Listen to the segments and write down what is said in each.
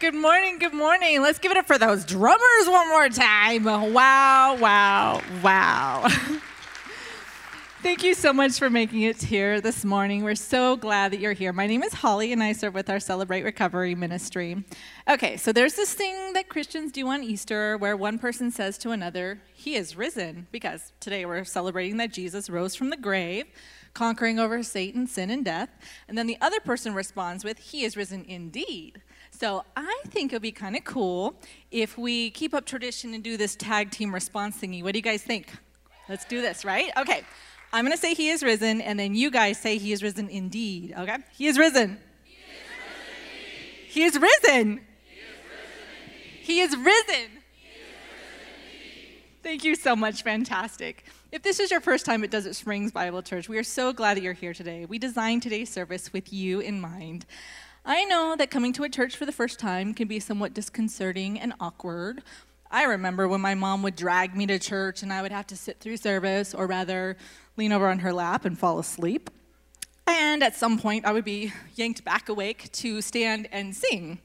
Good morning. Good morning. Let's give it up for those drummers one more time. Wow, wow, wow. Thank you so much for making it here this morning. We're so glad that you're here. My name is Holly, and I serve with our Celebrate Recovery ministry. Okay, so there's this thing that Christians do on Easter where one person says to another, He is risen, because today we're celebrating that Jesus rose from the grave, conquering over Satan, sin, and death. And then the other person responds with, He is risen indeed. So I think it'll be kind of cool if we keep up tradition and do this tag team response thingy. What do you guys think? Let's do this, right? Okay. I'm going to say he is risen, and then you guys say he is risen indeed. Okay? He is risen. He is risen. He is risen. Thank you so much. Fantastic. If this is your first time at Desert Springs Bible Church, we are so glad that you're here today. We designed today's service with you in mind. I know that coming to a church for the first time can be somewhat disconcerting and awkward. I remember when my mom would drag me to church and I would have to sit through service, or rather, lean over on her lap and fall asleep. And at some point, I would be yanked back awake to stand and sing.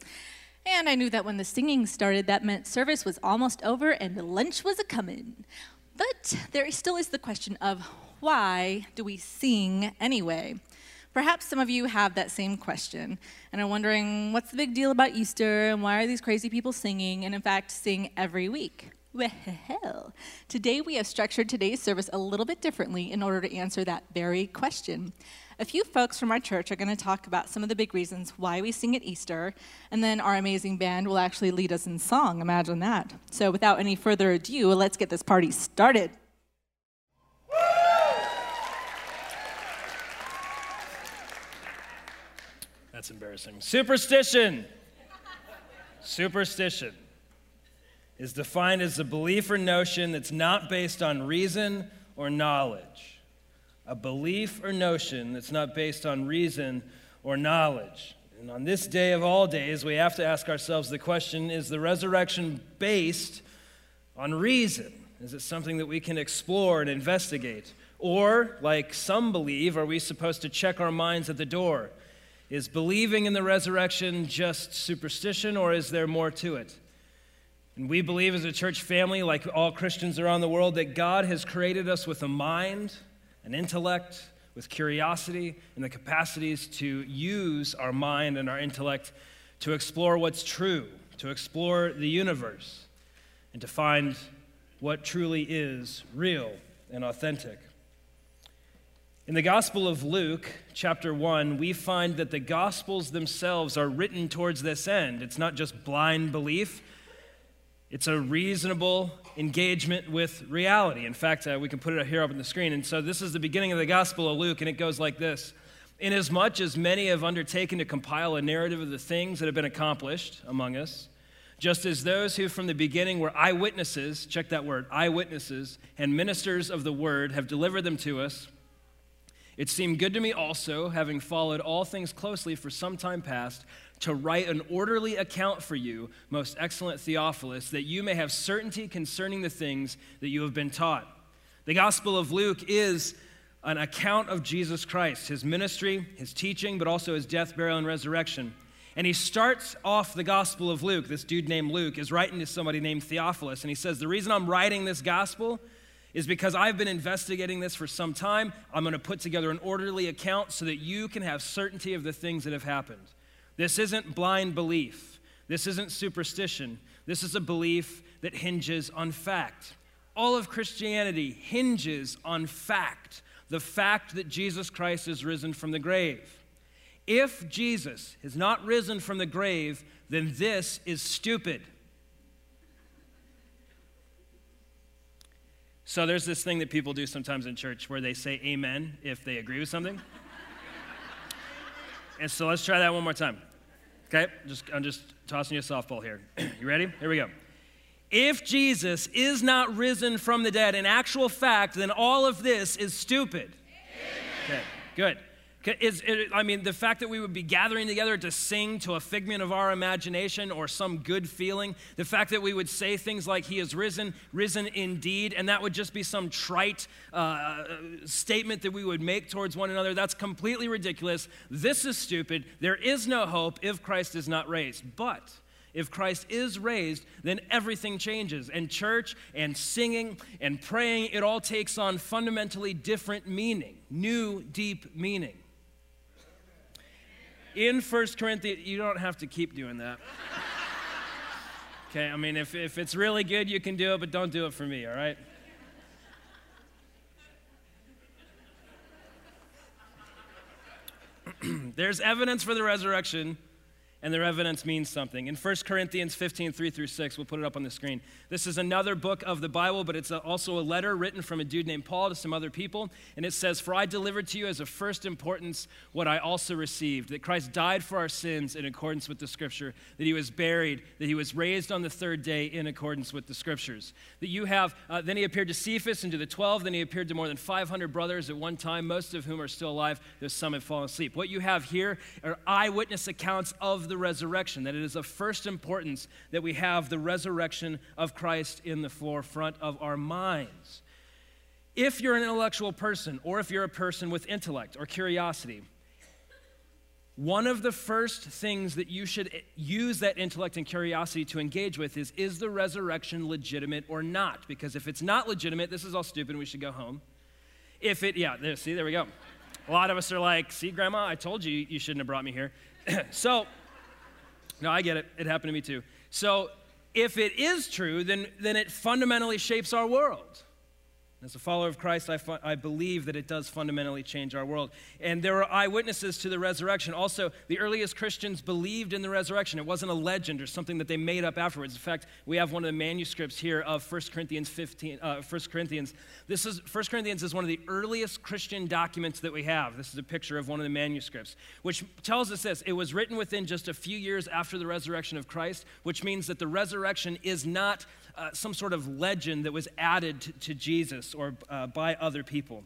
And I knew that when the singing started, that meant service was almost over and lunch was a coming. But there still is the question of why do we sing anyway? Perhaps some of you have that same question and are wondering what's the big deal about Easter and why are these crazy people singing and, in fact, sing every week? Well, today we have structured today's service a little bit differently in order to answer that very question. A few folks from our church are going to talk about some of the big reasons why we sing at Easter, and then our amazing band will actually lead us in song. Imagine that. So, without any further ado, let's get this party started. That's embarrassing. Superstition. Superstition is defined as a belief or notion that's not based on reason or knowledge. A belief or notion that's not based on reason or knowledge. And on this day of all days, we have to ask ourselves the question is the resurrection based on reason? Is it something that we can explore and investigate? Or, like some believe, are we supposed to check our minds at the door? Is believing in the resurrection just superstition, or is there more to it? And we believe as a church family, like all Christians around the world, that God has created us with a mind, an intellect, with curiosity, and the capacities to use our mind and our intellect to explore what's true, to explore the universe, and to find what truly is real and authentic. In the Gospel of Luke, chapter 1, we find that the Gospels themselves are written towards this end. It's not just blind belief, it's a reasonable engagement with reality. In fact, uh, we can put it here up on the screen. And so this is the beginning of the Gospel of Luke, and it goes like this Inasmuch as many have undertaken to compile a narrative of the things that have been accomplished among us, just as those who from the beginning were eyewitnesses, check that word, eyewitnesses, and ministers of the word have delivered them to us. It seemed good to me also, having followed all things closely for some time past, to write an orderly account for you, most excellent Theophilus, that you may have certainty concerning the things that you have been taught. The Gospel of Luke is an account of Jesus Christ, his ministry, his teaching, but also his death, burial, and resurrection. And he starts off the Gospel of Luke. This dude named Luke is writing to somebody named Theophilus, and he says, The reason I'm writing this Gospel is because I've been investigating this for some time. I'm going to put together an orderly account so that you can have certainty of the things that have happened. This isn't blind belief. This isn't superstition. This is a belief that hinges on fact. All of Christianity hinges on fact the fact that Jesus Christ is risen from the grave. If Jesus has not risen from the grave, then this is stupid. So there's this thing that people do sometimes in church where they say amen if they agree with something. And so let's try that one more time. Okay? Just, I'm just tossing you a softball here. you ready? Here we go. If Jesus is not risen from the dead in actual fact, then all of this is stupid. Okay, good. Is, it, I mean, the fact that we would be gathering together to sing to a figment of our imagination or some good feeling, the fact that we would say things like, He is risen, risen indeed, and that would just be some trite uh, statement that we would make towards one another, that's completely ridiculous. This is stupid. There is no hope if Christ is not raised. But if Christ is raised, then everything changes. And church and singing and praying, it all takes on fundamentally different meaning, new, deep meaning. In 1 Corinthians, you don't have to keep doing that. Okay, I mean, if, if it's really good, you can do it, but don't do it for me, all right? There's evidence for the resurrection and their evidence means something. In 1 Corinthians 15, 3 through 6, we'll put it up on the screen. This is another book of the Bible, but it's also a letter written from a dude named Paul to some other people. And it says, For I delivered to you as of first importance what I also received that Christ died for our sins in accordance with the scripture, that he was buried, that he was raised on the third day in accordance with the scriptures. That you have, uh, then he appeared to Cephas and to the 12, then he appeared to more than 500 brothers at one time, most of whom are still alive, though some have fallen asleep. What you have here are eyewitness accounts of the resurrection, that it is of first importance that we have the resurrection of Christ in the forefront of our minds. If you're an intellectual person, or if you're a person with intellect or curiosity, one of the first things that you should use that intellect and curiosity to engage with is is the resurrection legitimate or not? Because if it's not legitimate, this is all stupid, we should go home. If it, yeah, there, see, there we go. A lot of us are like, see, Grandma, I told you you shouldn't have brought me here. so, no, I get it. It happened to me too. So if it is true, then, then it fundamentally shapes our world. As a follower of Christ, I, fu- I believe that it does fundamentally change our world. And there were eyewitnesses to the resurrection. Also, the earliest Christians believed in the resurrection. It wasn't a legend or something that they made up afterwards. In fact, we have one of the manuscripts here of 1 Corinthians 15. Uh, 1 Corinthians. This is 1 Corinthians is one of the earliest Christian documents that we have. This is a picture of one of the manuscripts, which tells us this: it was written within just a few years after the resurrection of Christ, which means that the resurrection is not uh, some sort of legend that was added to, to Jesus or uh, by other people.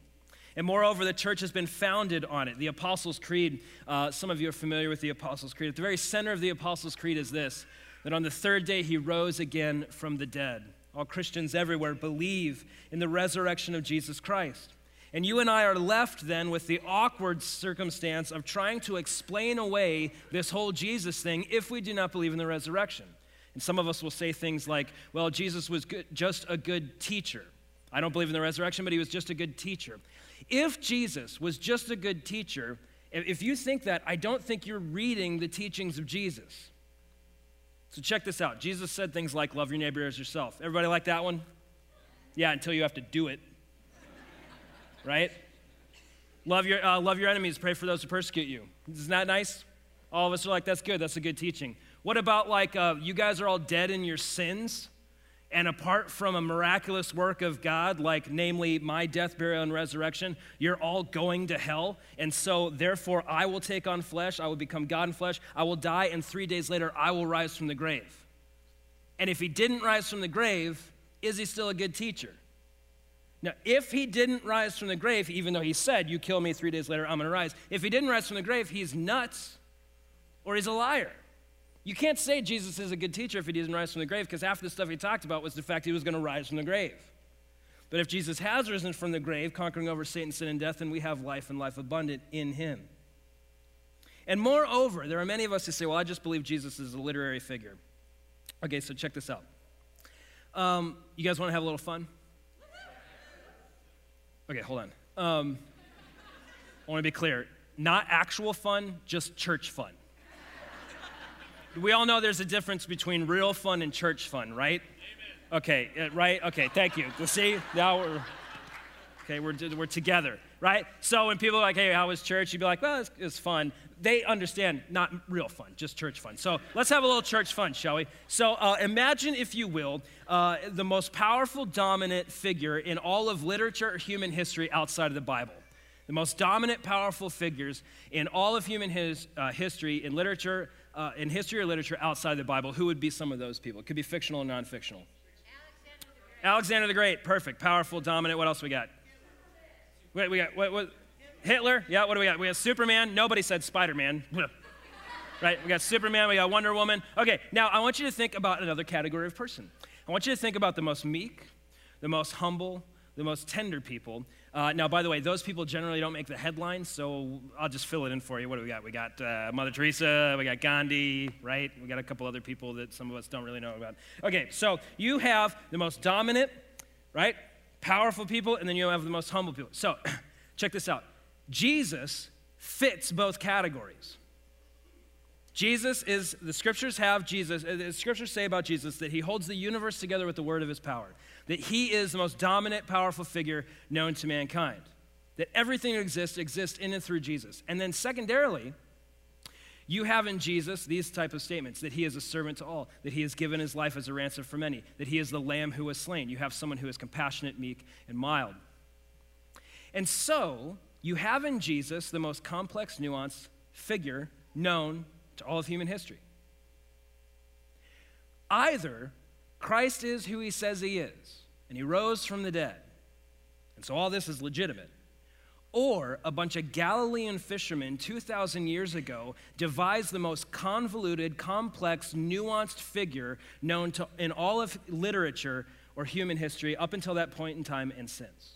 And moreover, the church has been founded on it. The Apostles' Creed, uh, some of you are familiar with the Apostles' Creed. At the very center of the Apostles' Creed is this that on the third day he rose again from the dead. All Christians everywhere believe in the resurrection of Jesus Christ. And you and I are left then with the awkward circumstance of trying to explain away this whole Jesus thing if we do not believe in the resurrection. And some of us will say things like, well, Jesus was good, just a good teacher. I don't believe in the resurrection, but he was just a good teacher. If Jesus was just a good teacher, if you think that, I don't think you're reading the teachings of Jesus. So check this out. Jesus said things like, love your neighbor as yourself. Everybody like that one? Yeah, until you have to do it. right? Love your, uh, love your enemies, pray for those who persecute you. Isn't that nice? All of us are like, that's good, that's a good teaching. What about like uh, you guys are all dead in your sins? And apart from a miraculous work of God, like namely my death, burial, and resurrection, you're all going to hell. And so, therefore, I will take on flesh. I will become God in flesh. I will die, and three days later, I will rise from the grave. And if he didn't rise from the grave, is he still a good teacher? Now, if he didn't rise from the grave, even though he said, You kill me three days later, I'm going to rise, if he didn't rise from the grave, he's nuts or he's a liar. You can't say Jesus is a good teacher if he didn't rise from the grave, because half the stuff he talked about was the fact he was going to rise from the grave. But if Jesus has risen from the grave, conquering over Satan, sin, and death, then we have life and life abundant in him. And moreover, there are many of us who say, well, I just believe Jesus is a literary figure. Okay, so check this out. Um, you guys want to have a little fun? Okay, hold on. Um, I want to be clear not actual fun, just church fun. We all know there's a difference between real fun and church fun, right? Amen. Okay, uh, right? Okay, thank you. See, now we're, okay, we're, we're together, right? So when people are like, hey, how was church? You'd be like, well, it's, it's fun. They understand not real fun, just church fun. So let's have a little church fun, shall we? So uh, imagine, if you will, uh, the most powerful, dominant figure in all of literature or human history outside of the Bible the most dominant, powerful figures in all of human his, uh, history, in literature, uh, in history or literature outside the Bible, who would be some of those people? It could be fictional or non fictional. Alexander, Alexander the Great, perfect, powerful, dominant. What else we got? Wait, we got what? what Hitler? Yeah, what do we got? We got Superman. Nobody said Spider Man. right? We got Superman, we got Wonder Woman. Okay, now I want you to think about another category of person. I want you to think about the most meek, the most humble, the most tender people Uh, now, by the way, those people generally don't make the headlines, so I'll just fill it in for you. What do we got? We got uh, Mother Teresa, we got Gandhi, right? We got a couple other people that some of us don't really know about. Okay, so you have the most dominant, right? Powerful people, and then you have the most humble people. So, check this out Jesus fits both categories. Jesus is, the scriptures have Jesus, uh, the scriptures say about Jesus that he holds the universe together with the word of his power, that he is the most dominant, powerful figure known to mankind, that everything that exists exists in and through Jesus. And then, secondarily, you have in Jesus these type of statements that he is a servant to all, that he has given his life as a ransom for many, that he is the lamb who was slain. You have someone who is compassionate, meek, and mild. And so, you have in Jesus the most complex, nuanced figure known to all of human history. Either Christ is who he says he is, and he rose from the dead, and so all this is legitimate, or a bunch of Galilean fishermen 2,000 years ago devised the most convoluted, complex, nuanced figure known to, in all of literature or human history up until that point in time and since.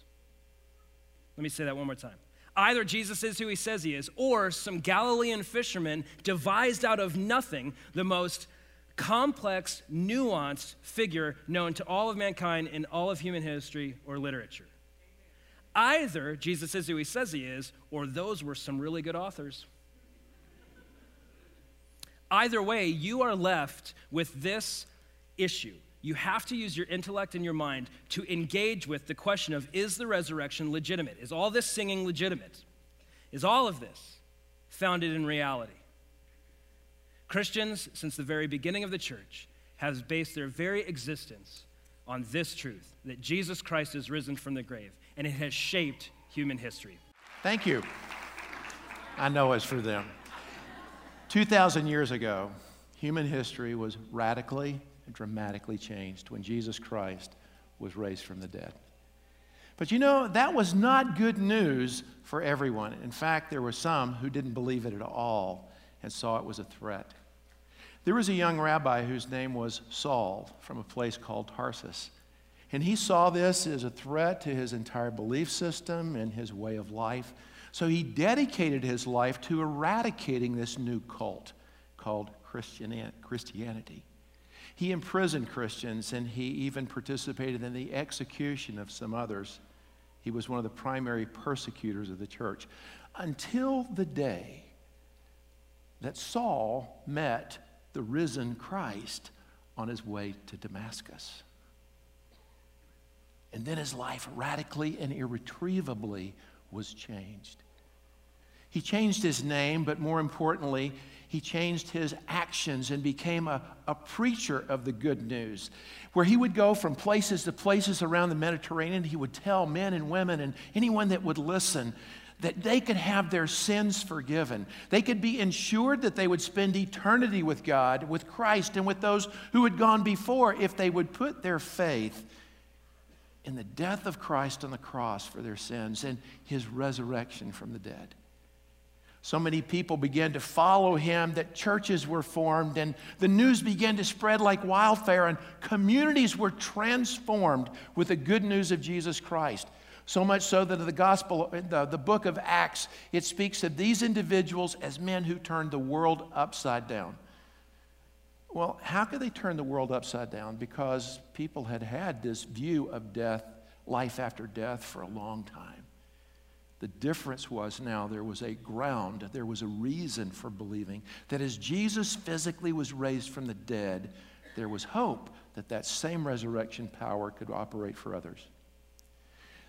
Let me say that one more time. Either Jesus is who he says he is, or some Galilean fishermen devised out of nothing the most complex, nuanced figure known to all of mankind in all of human history or literature. Either Jesus is who he says he is, or those were some really good authors. Either way, you are left with this issue you have to use your intellect and your mind to engage with the question of is the resurrection legitimate? Is all this singing legitimate? Is all of this founded in reality? Christians, since the very beginning of the church, have based their very existence on this truth that Jesus Christ is risen from the grave, and it has shaped human history. Thank you. I know it's for them. 2,000 years ago, human history was radically and dramatically changed when Jesus Christ was raised from the dead. But you know, that was not good news for everyone. In fact, there were some who didn't believe it at all and saw it was a threat. There was a young rabbi whose name was Saul from a place called Tarsus. And he saw this as a threat to his entire belief system and his way of life. So he dedicated his life to eradicating this new cult called Christianity. He imprisoned Christians and he even participated in the execution of some others. He was one of the primary persecutors of the church until the day that Saul met the risen Christ on his way to Damascus. And then his life radically and irretrievably was changed. He changed his name, but more importantly, he changed his actions and became a, a preacher of the good news, where he would go from places to places around the Mediterranean. He would tell men and women and anyone that would listen that they could have their sins forgiven. They could be ensured that they would spend eternity with God, with Christ, and with those who had gone before if they would put their faith in the death of Christ on the cross for their sins and his resurrection from the dead. So many people began to follow him that churches were formed and the news began to spread like wildfire and communities were transformed with the good news of Jesus Christ. So much so that in the gospel, the, the book of Acts, it speaks of these individuals as men who turned the world upside down. Well, how could they turn the world upside down? Because people had had this view of death, life after death, for a long time. The difference was now there was a ground, there was a reason for believing that as Jesus physically was raised from the dead, there was hope that that same resurrection power could operate for others.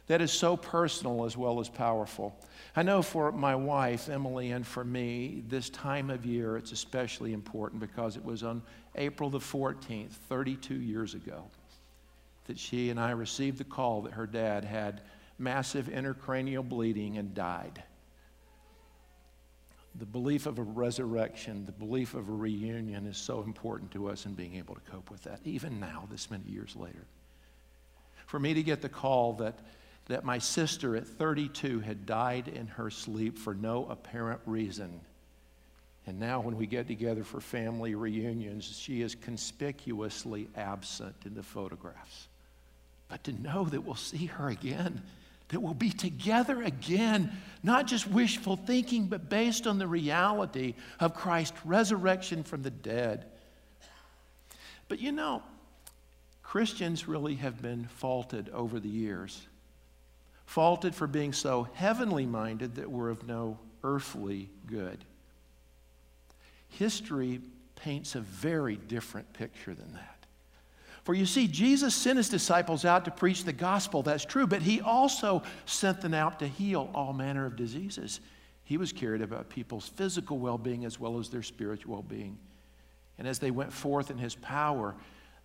That is so personal as well as powerful. I know for my wife, Emily, and for me, this time of year, it's especially important because it was on April the 14th, 32 years ago, that she and I received the call that her dad had massive intracranial bleeding and died. The belief of a resurrection, the belief of a reunion is so important to us in being able to cope with that, even now, this many years later. For me to get the call that, that my sister at 32 had died in her sleep for no apparent reason. And now, when we get together for family reunions, she is conspicuously absent in the photographs. But to know that we'll see her again that we'll be together again, not just wishful thinking, but based on the reality of Christ's resurrection from the dead. But you know, Christians really have been faulted over the years. Faulted for being so heavenly minded that we're of no earthly good. History paints a very different picture than that. For you see, Jesus sent his disciples out to preach the gospel, that's true, but he also sent them out to heal all manner of diseases. He was cared about people's physical well being as well as their spiritual well being. And as they went forth in his power,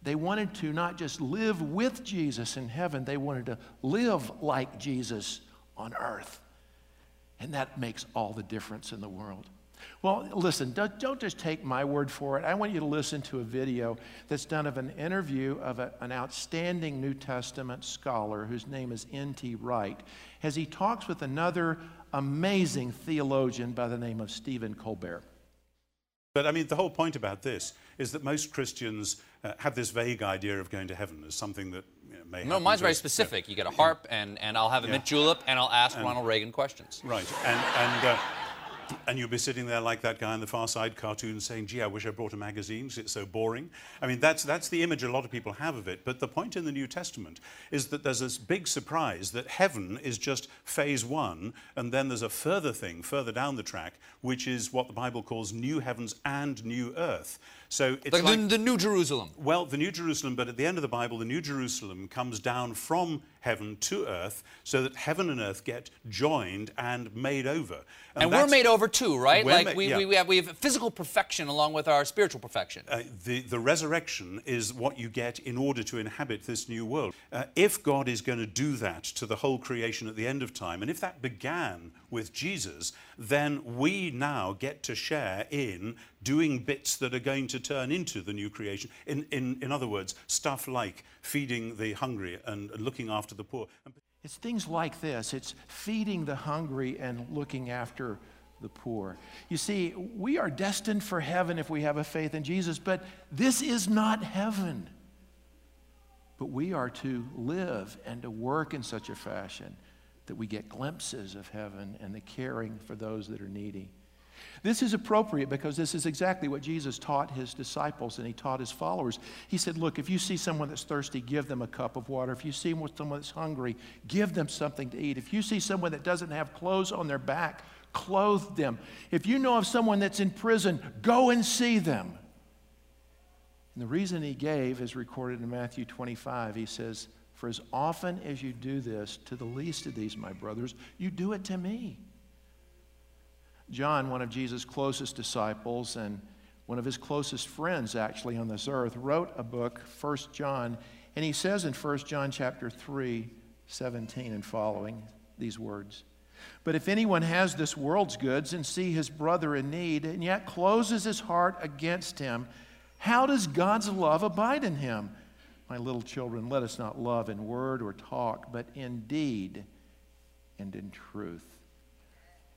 they wanted to not just live with Jesus in heaven, they wanted to live like Jesus on earth. And that makes all the difference in the world. Well, listen, don't, just take my word for it. I want you to listen to a video that's done of an interview of a, an outstanding New Testament scholar whose name is N.T. Wright, as he talks with another amazing theologian by the name of Stephen Colbert. But I mean, the whole point about this is that most Christians uh, have this vague idea of going to heaven as something that you know, may No, mine's very specific. Yeah. You get a harp, and, and I'll have a yeah. mint julep, and I'll ask and, Ronald Reagan questions. Right. And, and uh, and you'll be sitting there like that guy in the Far Side cartoon saying, gee, I wish I brought a magazine because it's so boring. I mean, that's, that's the image a lot of people have of it. But the point in the New Testament is that there's this big surprise that heaven is just phase one, and then there's a further thing further down the track, which is what the Bible calls new heavens and new earth. So it's like, like the, the, New Jerusalem. Well, the New Jerusalem, but at the end of the Bible, the New Jerusalem comes down from heaven to earth so that heaven and earth get joined and made over. And, and we're made over too, right? Like we, yeah. we, we, have, we have physical perfection along with our spiritual perfection. Uh, the, the resurrection is what you get in order to inhabit this new world. Uh, if God is going to do that to the whole creation at the end of time, and if that began with Jesus, then we now get to share in doing bits that are going to turn into the new creation. In, in, in other words, stuff like feeding the hungry and looking after the poor. It's things like this it's feeding the hungry and looking after the poor. You see, we are destined for heaven if we have a faith in Jesus, but this is not heaven. But we are to live and to work in such a fashion that we get glimpses of heaven and the caring for those that are needy. This is appropriate because this is exactly what Jesus taught his disciples and he taught his followers. He said, Look, if you see someone that's thirsty, give them a cup of water. If you see someone that's hungry, give them something to eat. If you see someone that doesn't have clothes on their back, clothe them. If you know of someone that's in prison, go and see them. And the reason he gave is recorded in Matthew 25. He says, for as often as you do this to the least of these, my brothers, you do it to me. John, one of Jesus' closest disciples and one of his closest friends actually on this earth, wrote a book, 1 John, and he says in 1 John chapter 3, 17 and following these words. But if anyone has this world's goods and see his brother in need and yet closes his heart against him, how does God's love abide in him? My little children, let us not love in word or talk, but in deed and in truth.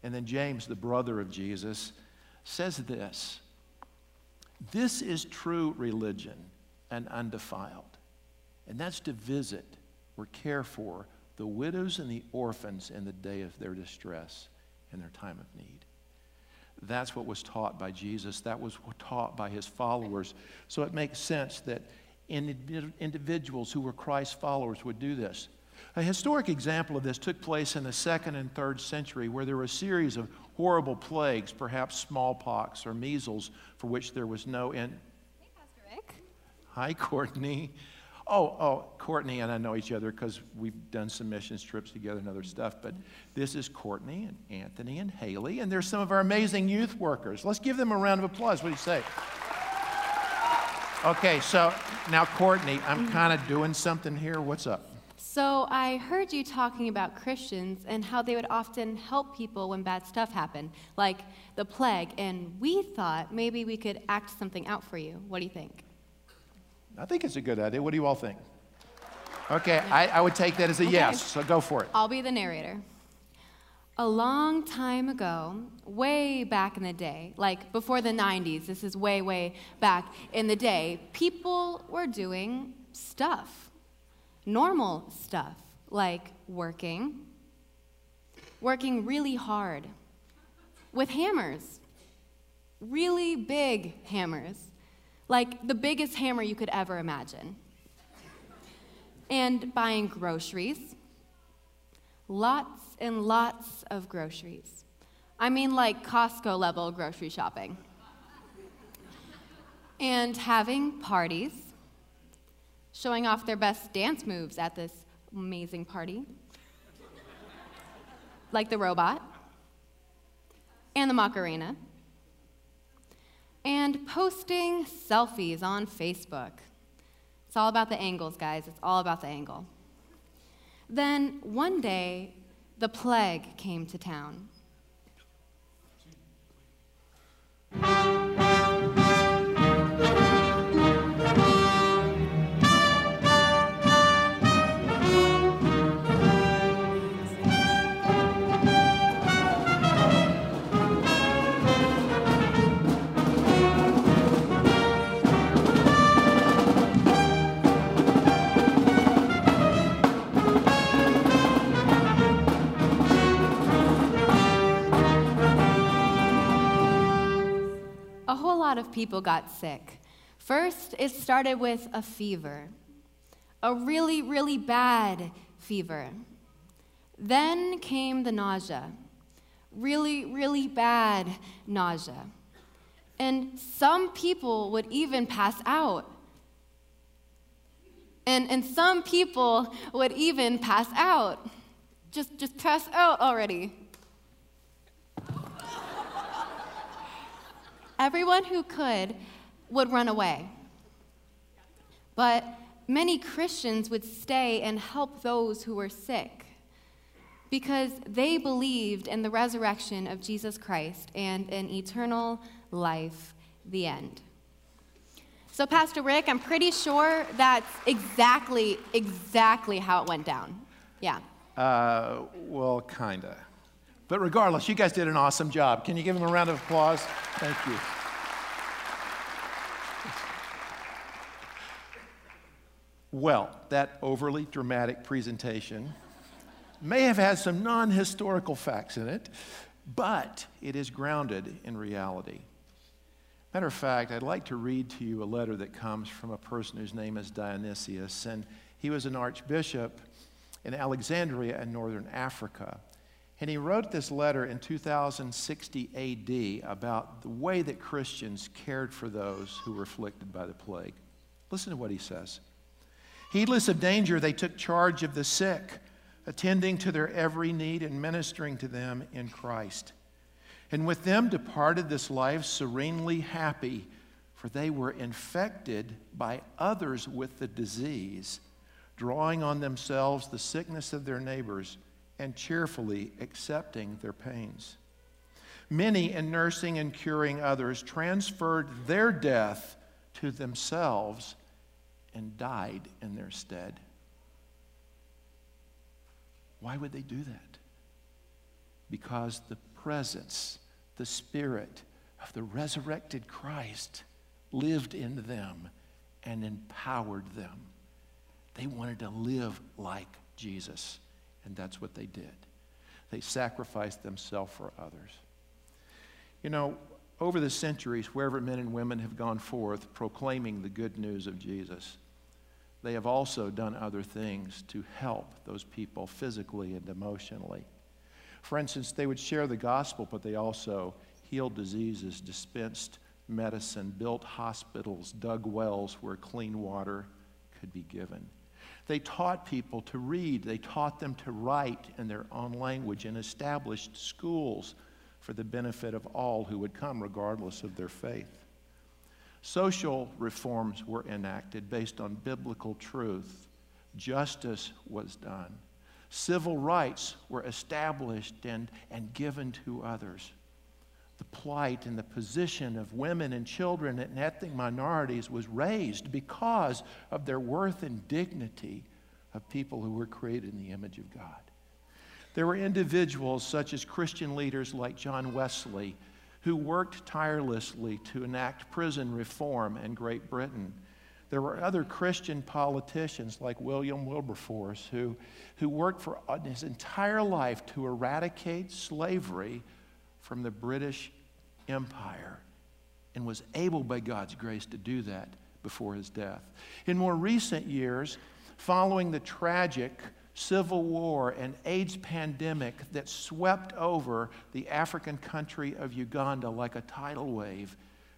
And then James, the brother of Jesus, says this This is true religion and undefiled. And that's to visit or care for the widows and the orphans in the day of their distress and their time of need. That's what was taught by Jesus. That was taught by his followers. So it makes sense that individuals who were Christ followers would do this. A historic example of this took place in the second and third century, where there were a series of horrible plagues, perhaps smallpox or measles, for which there was no end. Pastor Rick. Hi, Courtney. Oh, oh, Courtney and I know each other because we've done some missions trips together and other stuff. But this is Courtney and Anthony and Haley, and they're some of our amazing youth workers. Let's give them a round of applause. What do you say? Okay, so now, Courtney, I'm mm-hmm. kind of doing something here. What's up? So, I heard you talking about Christians and how they would often help people when bad stuff happened, like the plague, and we thought maybe we could act something out for you. What do you think? I think it's a good idea. What do you all think? Okay, I, I would take that as a okay. yes, so go for it. I'll be the narrator. A long time ago, way back in the day, like before the 90s, this is way, way back in the day, people were doing stuff, normal stuff, like working, working really hard with hammers, really big hammers, like the biggest hammer you could ever imagine, and buying groceries, lots and lots of groceries. I mean, like Costco level grocery shopping. and having parties, showing off their best dance moves at this amazing party, like the robot and the Macarena, and posting selfies on Facebook. It's all about the angles, guys. It's all about the angle. Then one day, the plague came to town. Lot of people got sick. First, it started with a fever, a really, really bad fever. Then came the nausea, really, really bad nausea. And some people would even pass out. And, and some people would even pass out. Just, just pass out already. Everyone who could would run away. But many Christians would stay and help those who were sick because they believed in the resurrection of Jesus Christ and in eternal life, the end. So, Pastor Rick, I'm pretty sure that's exactly, exactly how it went down. Yeah. Uh, well, kind of. But regardless, you guys did an awesome job. Can you give them a round of applause? Thank you. Well, that overly dramatic presentation may have had some non historical facts in it, but it is grounded in reality. Matter of fact, I'd like to read to you a letter that comes from a person whose name is Dionysius, and he was an archbishop in Alexandria in northern Africa. And he wrote this letter in 2060 AD about the way that Christians cared for those who were afflicted by the plague. Listen to what he says. Heedless of danger, they took charge of the sick, attending to their every need and ministering to them in Christ. And with them departed this life serenely happy, for they were infected by others with the disease, drawing on themselves the sickness of their neighbors and cheerfully accepting their pains. Many, in nursing and curing others, transferred their death to themselves and died in their stead. Why would they do that? Because the presence, the spirit of the resurrected Christ lived in them and empowered them. They wanted to live like Jesus. And that's what they did. They sacrificed themselves for others. You know, over the centuries, wherever men and women have gone forth proclaiming the good news of Jesus, they have also done other things to help those people physically and emotionally. For instance, they would share the gospel, but they also healed diseases, dispensed medicine, built hospitals, dug wells where clean water could be given. They taught people to read, they taught them to write in their own language, and established schools for the benefit of all who would come, regardless of their faith. Social reforms were enacted based on biblical truth. Justice was done. Civil rights were established and, and given to others the plight and the position of women and children and ethnic minorities was raised because of their worth and dignity of people who were created in the image of God. There were individuals such as Christian leaders like John Wesley who worked tirelessly to enact prison reform in Great Britain. There were other Christian politicians like William Wilberforce who, who worked for his entire life to eradicate slavery from the British Empire and was able by God's grace to do that before his death. In more recent years, following the tragic civil war and AIDS pandemic that swept over the African country of Uganda like a tidal wave,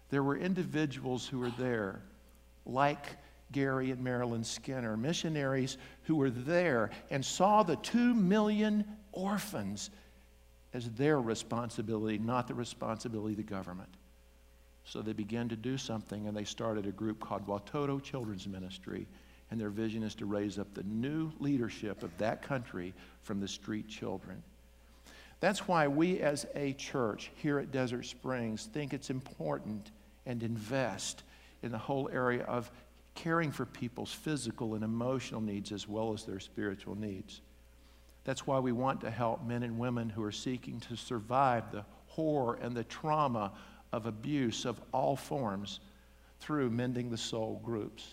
there were individuals who were there, like Gary and Marilyn Skinner, missionaries who were there and saw the two million orphans as their responsibility, not the responsibility of the government. So they began to do something and they started a group called Watoto Children's Ministry. And their vision is to raise up the new leadership of that country from the street children. That's why we as a church here at Desert Springs think it's important and invest in the whole area of caring for people's physical and emotional needs as well as their spiritual needs. That's why we want to help men and women who are seeking to survive the horror and the trauma of abuse of all forms through mending the soul groups.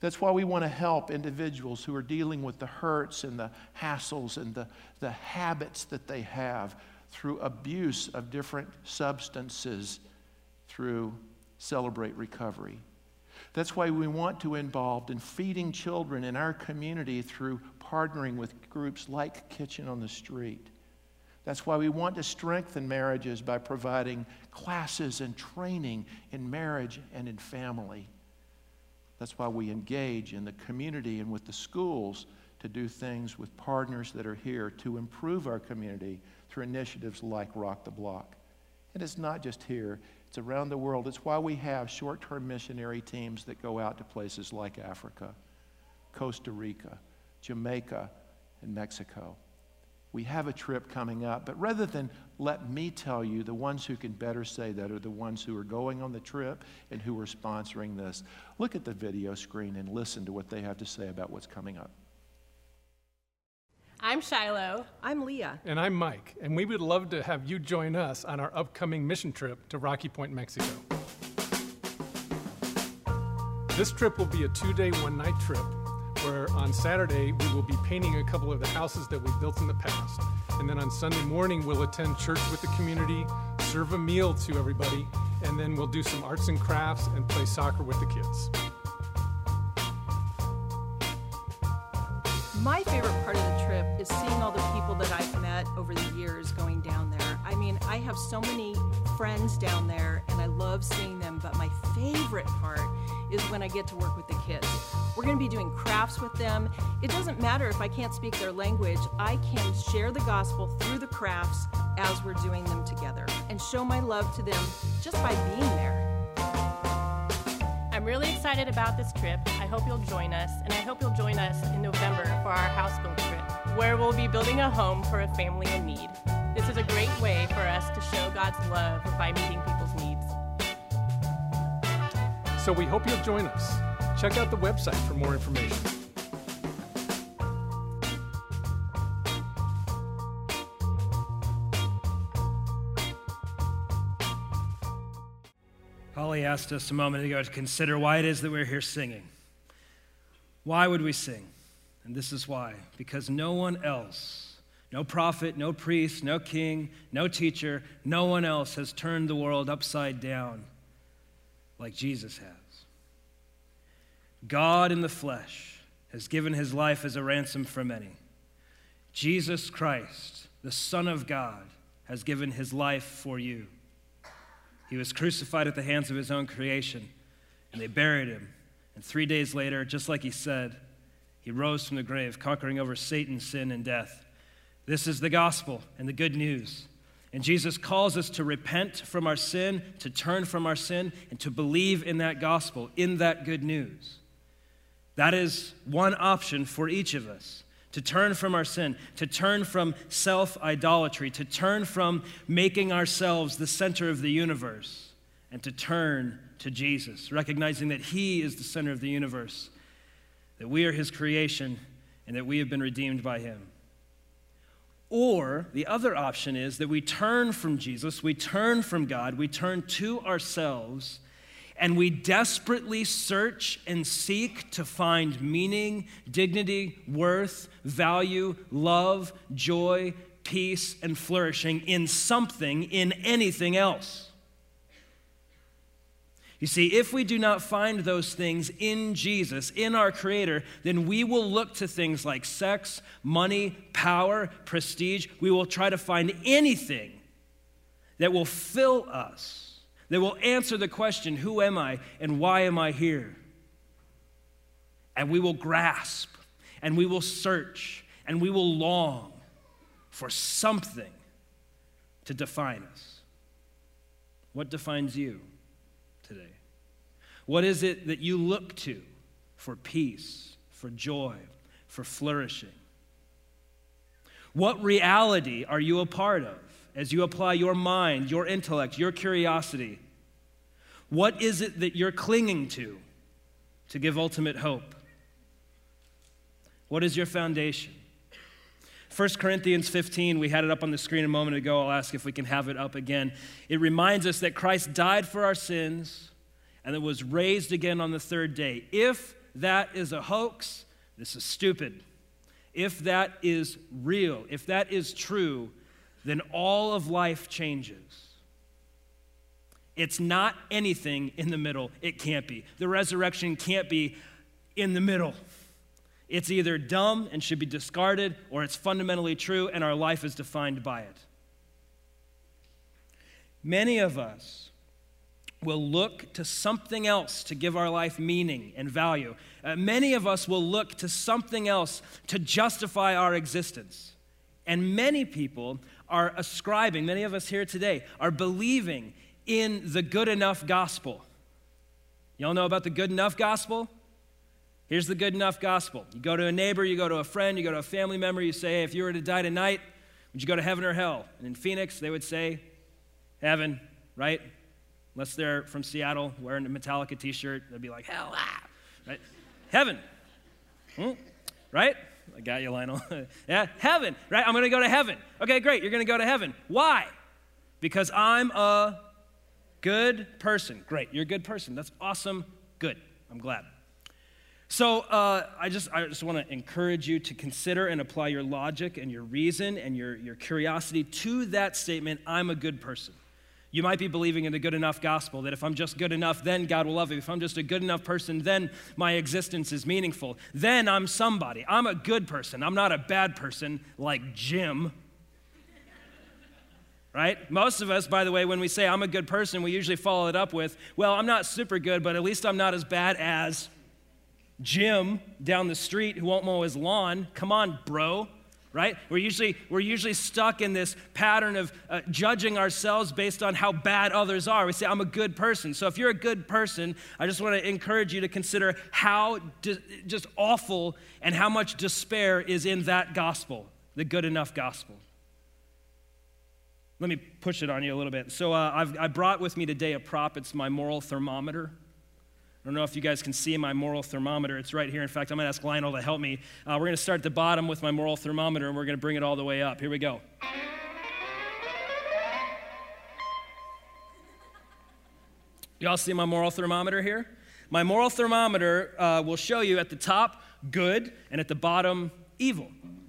That's why we want to help individuals who are dealing with the hurts and the hassles and the, the habits that they have through abuse of different substances through Celebrate Recovery. That's why we want to involved in feeding children in our community through partnering with groups like Kitchen on the Street. That's why we want to strengthen marriages by providing classes and training in marriage and in family. That's why we engage in the community and with the schools to do things with partners that are here to improve our community through initiatives like Rock the Block. And it's not just here, it's around the world. It's why we have short term missionary teams that go out to places like Africa, Costa Rica, Jamaica, and Mexico we have a trip coming up. But rather than let me tell you, the ones who can better say that are the ones who are going on the trip and who are sponsoring this. Look at the video screen and listen to what they have to say about what's coming up. I'm Shiloh. I'm Leah. And I'm Mike. And we would love to have you join us on our upcoming mission trip to Rocky Point, Mexico. This trip will be a two day, one night trip where on Saturday we will be painting a couple of the houses that we built in the past. And then on Sunday morning, we'll attend church with the community, serve a meal to everybody, and then we'll do some arts and crafts and play soccer with the kids. My favorite part of the trip is seeing all the people that I've met over the years going down there. I mean, I have so many friends down there and I love seeing them, but my favorite part is when I get to work with the kids. We're going to be doing crafts with them. It doesn't matter if I can't speak their language, I can share the gospel through the crafts as we're doing them together and show my love to them just by being there. I'm really excited about this trip. I hope you'll join us, and I hope you'll join us in November for our house build trip, where we'll be building a home for a family in need. This is a great way for us to show God's love by meeting people's needs. So we hope you'll join us. Check out the website for more information. Holly asked us a moment ago to consider why it is that we're here singing. Why would we sing? And this is why because no one else, no prophet, no priest, no king, no teacher, no one else has turned the world upside down like Jesus has. God in the flesh has given his life as a ransom for many. Jesus Christ, the Son of God, has given his life for you. He was crucified at the hands of his own creation, and they buried him. And three days later, just like he said, he rose from the grave, conquering over Satan, sin, and death. This is the gospel and the good news. And Jesus calls us to repent from our sin, to turn from our sin, and to believe in that gospel, in that good news. That is one option for each of us to turn from our sin, to turn from self idolatry, to turn from making ourselves the center of the universe, and to turn to Jesus, recognizing that He is the center of the universe, that we are His creation, and that we have been redeemed by Him. Or the other option is that we turn from Jesus, we turn from God, we turn to ourselves, and we desperately search and seek to find meaning, dignity, worth, value, love, joy, peace, and flourishing in something, in anything else. You see, if we do not find those things in Jesus, in our Creator, then we will look to things like sex, money, power, prestige. We will try to find anything that will fill us, that will answer the question, Who am I and why am I here? And we will grasp and we will search and we will long for something to define us. What defines you? today? What is it that you look to for peace, for joy, for flourishing? What reality are you a part of as you apply your mind, your intellect, your curiosity? What is it that you're clinging to to give ultimate hope? What is your foundation? 1 Corinthians 15, we had it up on the screen a moment ago. I'll ask if we can have it up again. It reminds us that Christ died for our sins and that was raised again on the third day. If that is a hoax, this is stupid. If that is real, if that is true, then all of life changes. It's not anything in the middle. It can't be. The resurrection can't be in the middle. It's either dumb and should be discarded, or it's fundamentally true and our life is defined by it. Many of us will look to something else to give our life meaning and value. Uh, many of us will look to something else to justify our existence. And many people are ascribing, many of us here today are believing in the good enough gospel. Y'all know about the good enough gospel? Here's the good enough gospel. You go to a neighbor, you go to a friend, you go to a family member, you say, hey, if you were to die tonight, would you go to heaven or hell? And in Phoenix, they would say, heaven, right? Unless they're from Seattle wearing a Metallica t shirt, they'd be like, hell, ah, right? Heaven, hmm? right? I got you, Lionel. yeah, heaven, right? I'm going to go to heaven. Okay, great. You're going to go to heaven. Why? Because I'm a good person. Great. You're a good person. That's awesome. Good. I'm glad. So uh, I just, I just want to encourage you to consider and apply your logic and your reason and your, your curiosity to that statement I'm a good person. You might be believing in the good enough gospel that if I'm just good enough, then God will love me. If I'm just a good enough person, then my existence is meaningful. Then I'm somebody. I'm a good person. I'm not a bad person like Jim. Right? Most of us, by the way, when we say I'm a good person, we usually follow it up with, well, I'm not super good, but at least I'm not as bad as Jim down the street who won't mow his lawn. Come on, bro. Right? We're usually, we're usually stuck in this pattern of uh, judging ourselves based on how bad others are. We say, I'm a good person. So if you're a good person, I just want to encourage you to consider how di- just awful and how much despair is in that gospel, the good enough gospel. Let me push it on you a little bit. So uh, I brought with me today a prop. It's my moral thermometer. I don't know if you guys can see my moral thermometer. It's right here. In fact, I'm going to ask Lionel to help me. Uh, we're going to start at the bottom with my moral thermometer, and we're going to bring it all the way up. Here we go. Y'all see my moral thermometer here? My moral thermometer uh, will show you at the top good and at the bottom evil.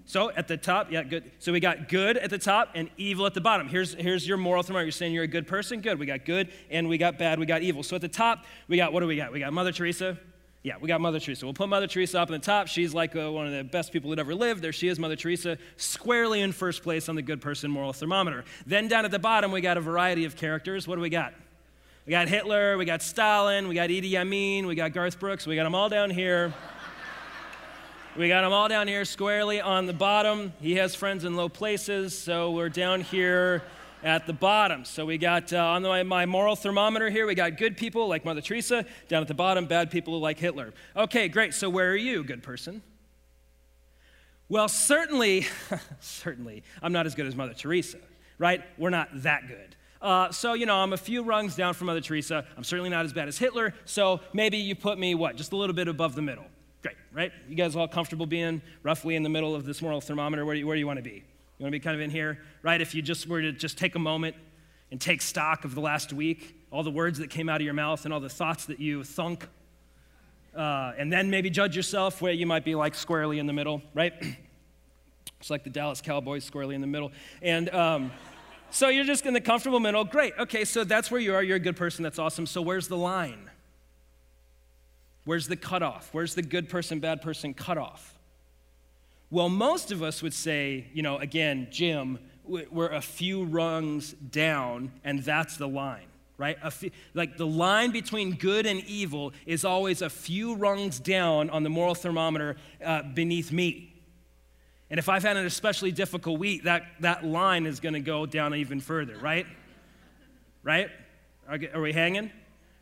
So at the top, yeah, good. So we got good at the top and evil at the bottom. Here's, here's your moral thermometer. You're saying you're a good person? Good. We got good and we got bad, we got evil. So at the top, we got, what do we got? We got Mother Teresa. Yeah, we got Mother Teresa. We'll put Mother Teresa up in the top. She's like uh, one of the best people that ever lived. There she is, Mother Teresa, squarely in first place on the good person moral thermometer. Then down at the bottom, we got a variety of characters. What do we got? We got Hitler, we got Stalin, we got Idi Amin, we got Garth Brooks, we got them all down here. We got him all down here squarely on the bottom. He has friends in low places, so we're down here at the bottom. So we got uh, on the, my moral thermometer here, we got good people like Mother Teresa. Down at the bottom, bad people like Hitler. Okay, great. So where are you, good person? Well, certainly, certainly, I'm not as good as Mother Teresa, right? We're not that good. Uh, so, you know, I'm a few rungs down from Mother Teresa. I'm certainly not as bad as Hitler. So maybe you put me, what, just a little bit above the middle. Right? You guys all comfortable being roughly in the middle of this moral thermometer? Where do you, you want to be? You want to be kind of in here, right? If you just were to just take a moment, and take stock of the last week, all the words that came out of your mouth and all the thoughts that you thunk. Uh, and then maybe judge yourself where you might be like squarely in the middle, right? it's like the Dallas Cowboys squarely in the middle. And um, so you're just in the comfortable middle. Great. Okay, so that's where you are. You're a good person. That's awesome. So where's the line? Where's the cutoff? Where's the good person, bad person cutoff? Well, most of us would say, you know, again, Jim, we're a few rungs down, and that's the line, right? Few, like the line between good and evil is always a few rungs down on the moral thermometer uh, beneath me. And if I've had an especially difficult week, that, that line is going to go down even further, right? Right? Are, are we hanging?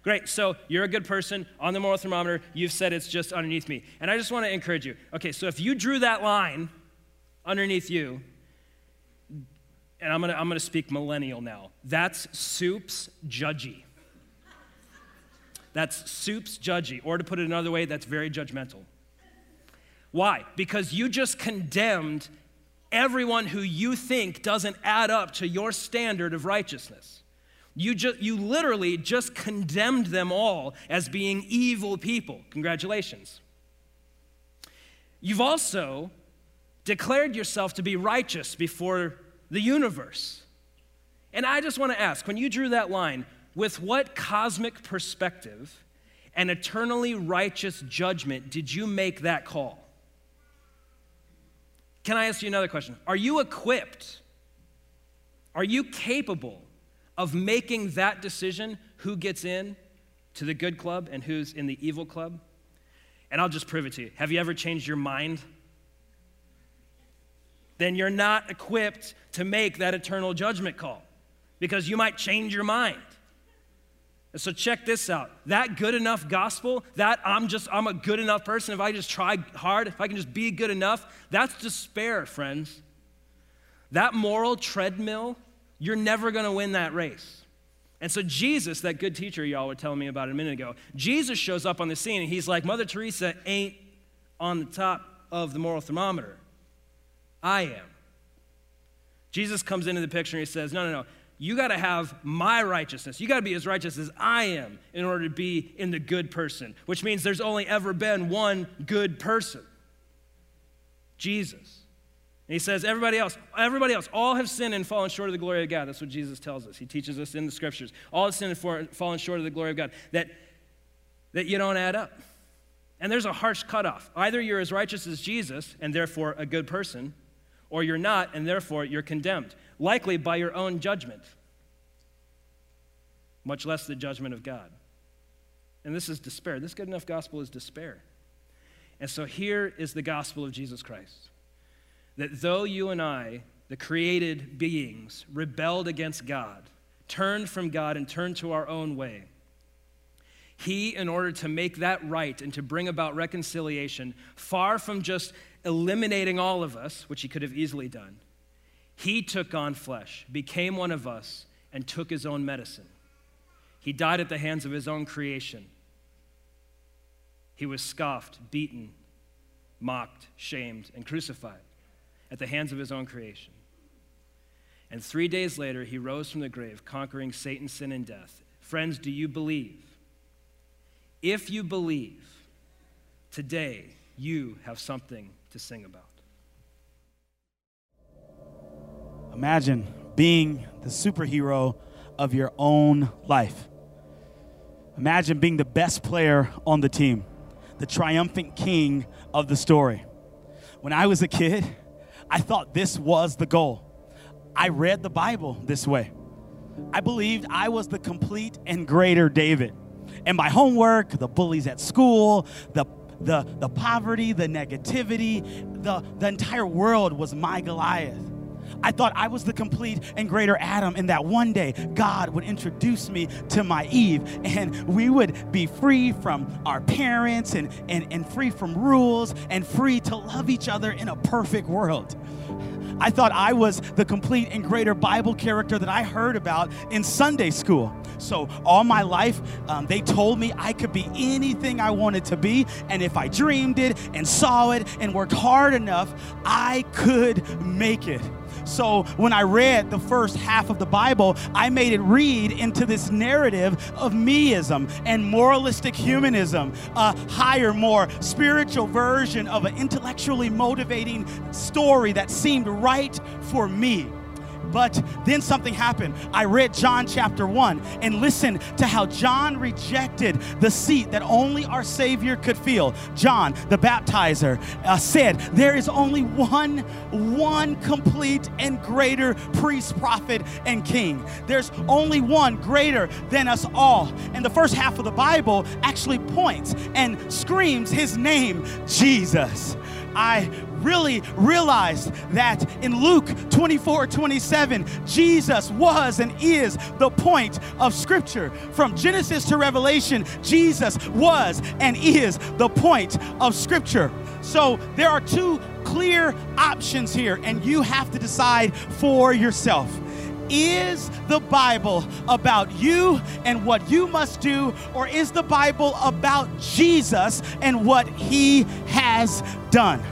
Great. So you're a good person on the moral thermometer. You've said it's just underneath me. And I just want to encourage you. Okay, so if you drew that line underneath you, and I'm going to I'm going to speak millennial now, that's soups judgy. That's soups judgy. Or to put it another way, that's very judgmental. Why? Because you just condemned everyone who you think doesn't add up to your standard of righteousness. You, just, you literally just condemned them all as being evil people. Congratulations. You've also declared yourself to be righteous before the universe. And I just want to ask when you drew that line, with what cosmic perspective and eternally righteous judgment did you make that call? Can I ask you another question? Are you equipped? Are you capable of making that decision who gets in to the good club and who's in the evil club? And I'll just prove it to you. Have you ever changed your mind? Then you're not equipped to make that eternal judgment call because you might change your mind. And so check this out. That good enough gospel, that I'm just I'm a good enough person if I just try hard, if I can just be good enough, that's despair, friends. That moral treadmill you're never going to win that race. And so, Jesus, that good teacher y'all were telling me about a minute ago, Jesus shows up on the scene and he's like, Mother Teresa ain't on the top of the moral thermometer. I am. Jesus comes into the picture and he says, No, no, no. You got to have my righteousness. You got to be as righteous as I am in order to be in the good person, which means there's only ever been one good person Jesus. And he says, everybody else, everybody else, all have sinned and fallen short of the glory of God. That's what Jesus tells us. He teaches us in the scriptures. All have sinned and fallen short of the glory of God. That, that you don't add up. And there's a harsh cutoff. Either you're as righteous as Jesus and therefore a good person, or you're not and therefore you're condemned, likely by your own judgment, much less the judgment of God. And this is despair. This good enough gospel is despair. And so here is the gospel of Jesus Christ that though you and I, the created beings, rebelled against God, turned from God, and turned to our own way, he, in order to make that right and to bring about reconciliation, far from just eliminating all of us, which he could have easily done, he took on flesh, became one of us, and took his own medicine. He died at the hands of his own creation. He was scoffed, beaten, mocked, shamed, and crucified at the hands of his own creation. And three days later, he rose from the grave, conquering Satan, sin, and death. Friends, do you believe? If you believe, today you have something to sing about. Imagine being the superhero of your own life. Imagine being the best player on the team, the triumphant king of the story. When I was a kid, I thought this was the goal. I read the Bible this way. I believed I was the complete and greater David. And my homework, the bullies at school, the the, the poverty, the negativity, the, the entire world was my Goliath. I thought I was the complete and greater Adam, and that one day God would introduce me to my Eve, and we would be free from our parents and, and, and free from rules and free to love each other in a perfect world. I thought I was the complete and greater Bible character that I heard about in Sunday school. So, all my life, um, they told me I could be anything I wanted to be. And if I dreamed it and saw it and worked hard enough, I could make it. So when I read the first half of the Bible, I made it read into this narrative of meism and moralistic humanism, a higher, more spiritual version of an intellectually motivating story that seemed right for me. But then something happened. I read John chapter 1 and listened to how John rejected the seat that only our Savior could fill. John, the baptizer, uh, said, There is only one, one complete and greater priest, prophet, and king. There's only one greater than us all. And the first half of the Bible actually points and screams his name, Jesus. I really realized that in Luke 24 27, Jesus was and is the point of Scripture. From Genesis to Revelation, Jesus was and is the point of Scripture. So there are two clear options here, and you have to decide for yourself. Is the Bible about you and what you must do, or is the Bible about Jesus and what he has done?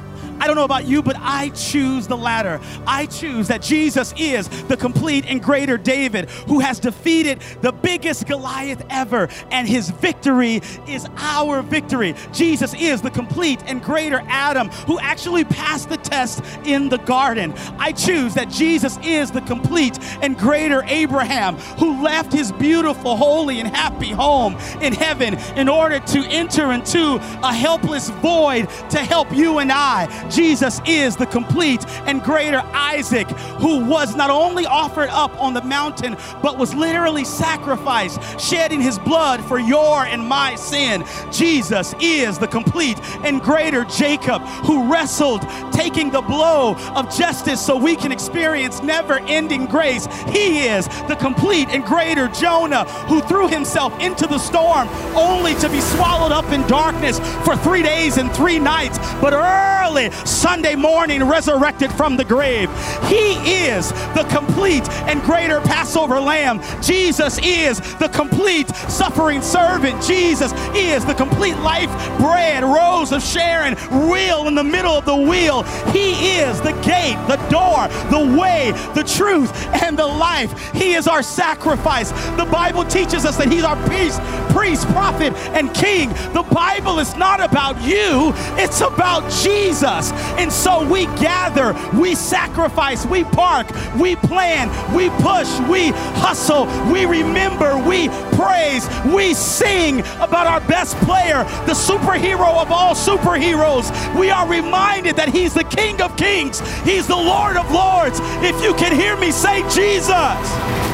I don't know about you, but I choose the latter. I choose that Jesus is the complete and greater David who has defeated the biggest Goliath ever, and his victory is our victory. Jesus is the complete and greater Adam who actually passed the test in the garden. I choose that Jesus is the complete and greater Abraham who left his beautiful, holy, and happy home in heaven in order to enter into a helpless void to help you and I. Jesus is the complete and greater Isaac who was not only offered up on the mountain, but was literally sacrificed, shedding his blood for your and my sin. Jesus is the complete and greater Jacob who wrestled, taking the blow of justice so we can experience never ending grace. He is the complete and greater Jonah who threw himself into the storm only to be swallowed up in darkness for three days and three nights. But early, Sunday morning resurrected from the grave. He is the complete and greater Passover lamb. Jesus is the complete suffering servant. Jesus is the complete life bread, rose of Sharon, wheel in the middle of the wheel. He is the gate, the door, the way, the truth, and the life. He is our sacrifice. The Bible teaches us that He's our peace, priest, prophet, and king. The Bible is not about you, it's about Jesus. And so we gather, we sacrifice, we park, we plan, we push, we hustle, we remember, we praise, we sing about our best player, the superhero of all superheroes. We are reminded that He's the King of Kings, He's the Lord of Lords. If you can hear me say Jesus.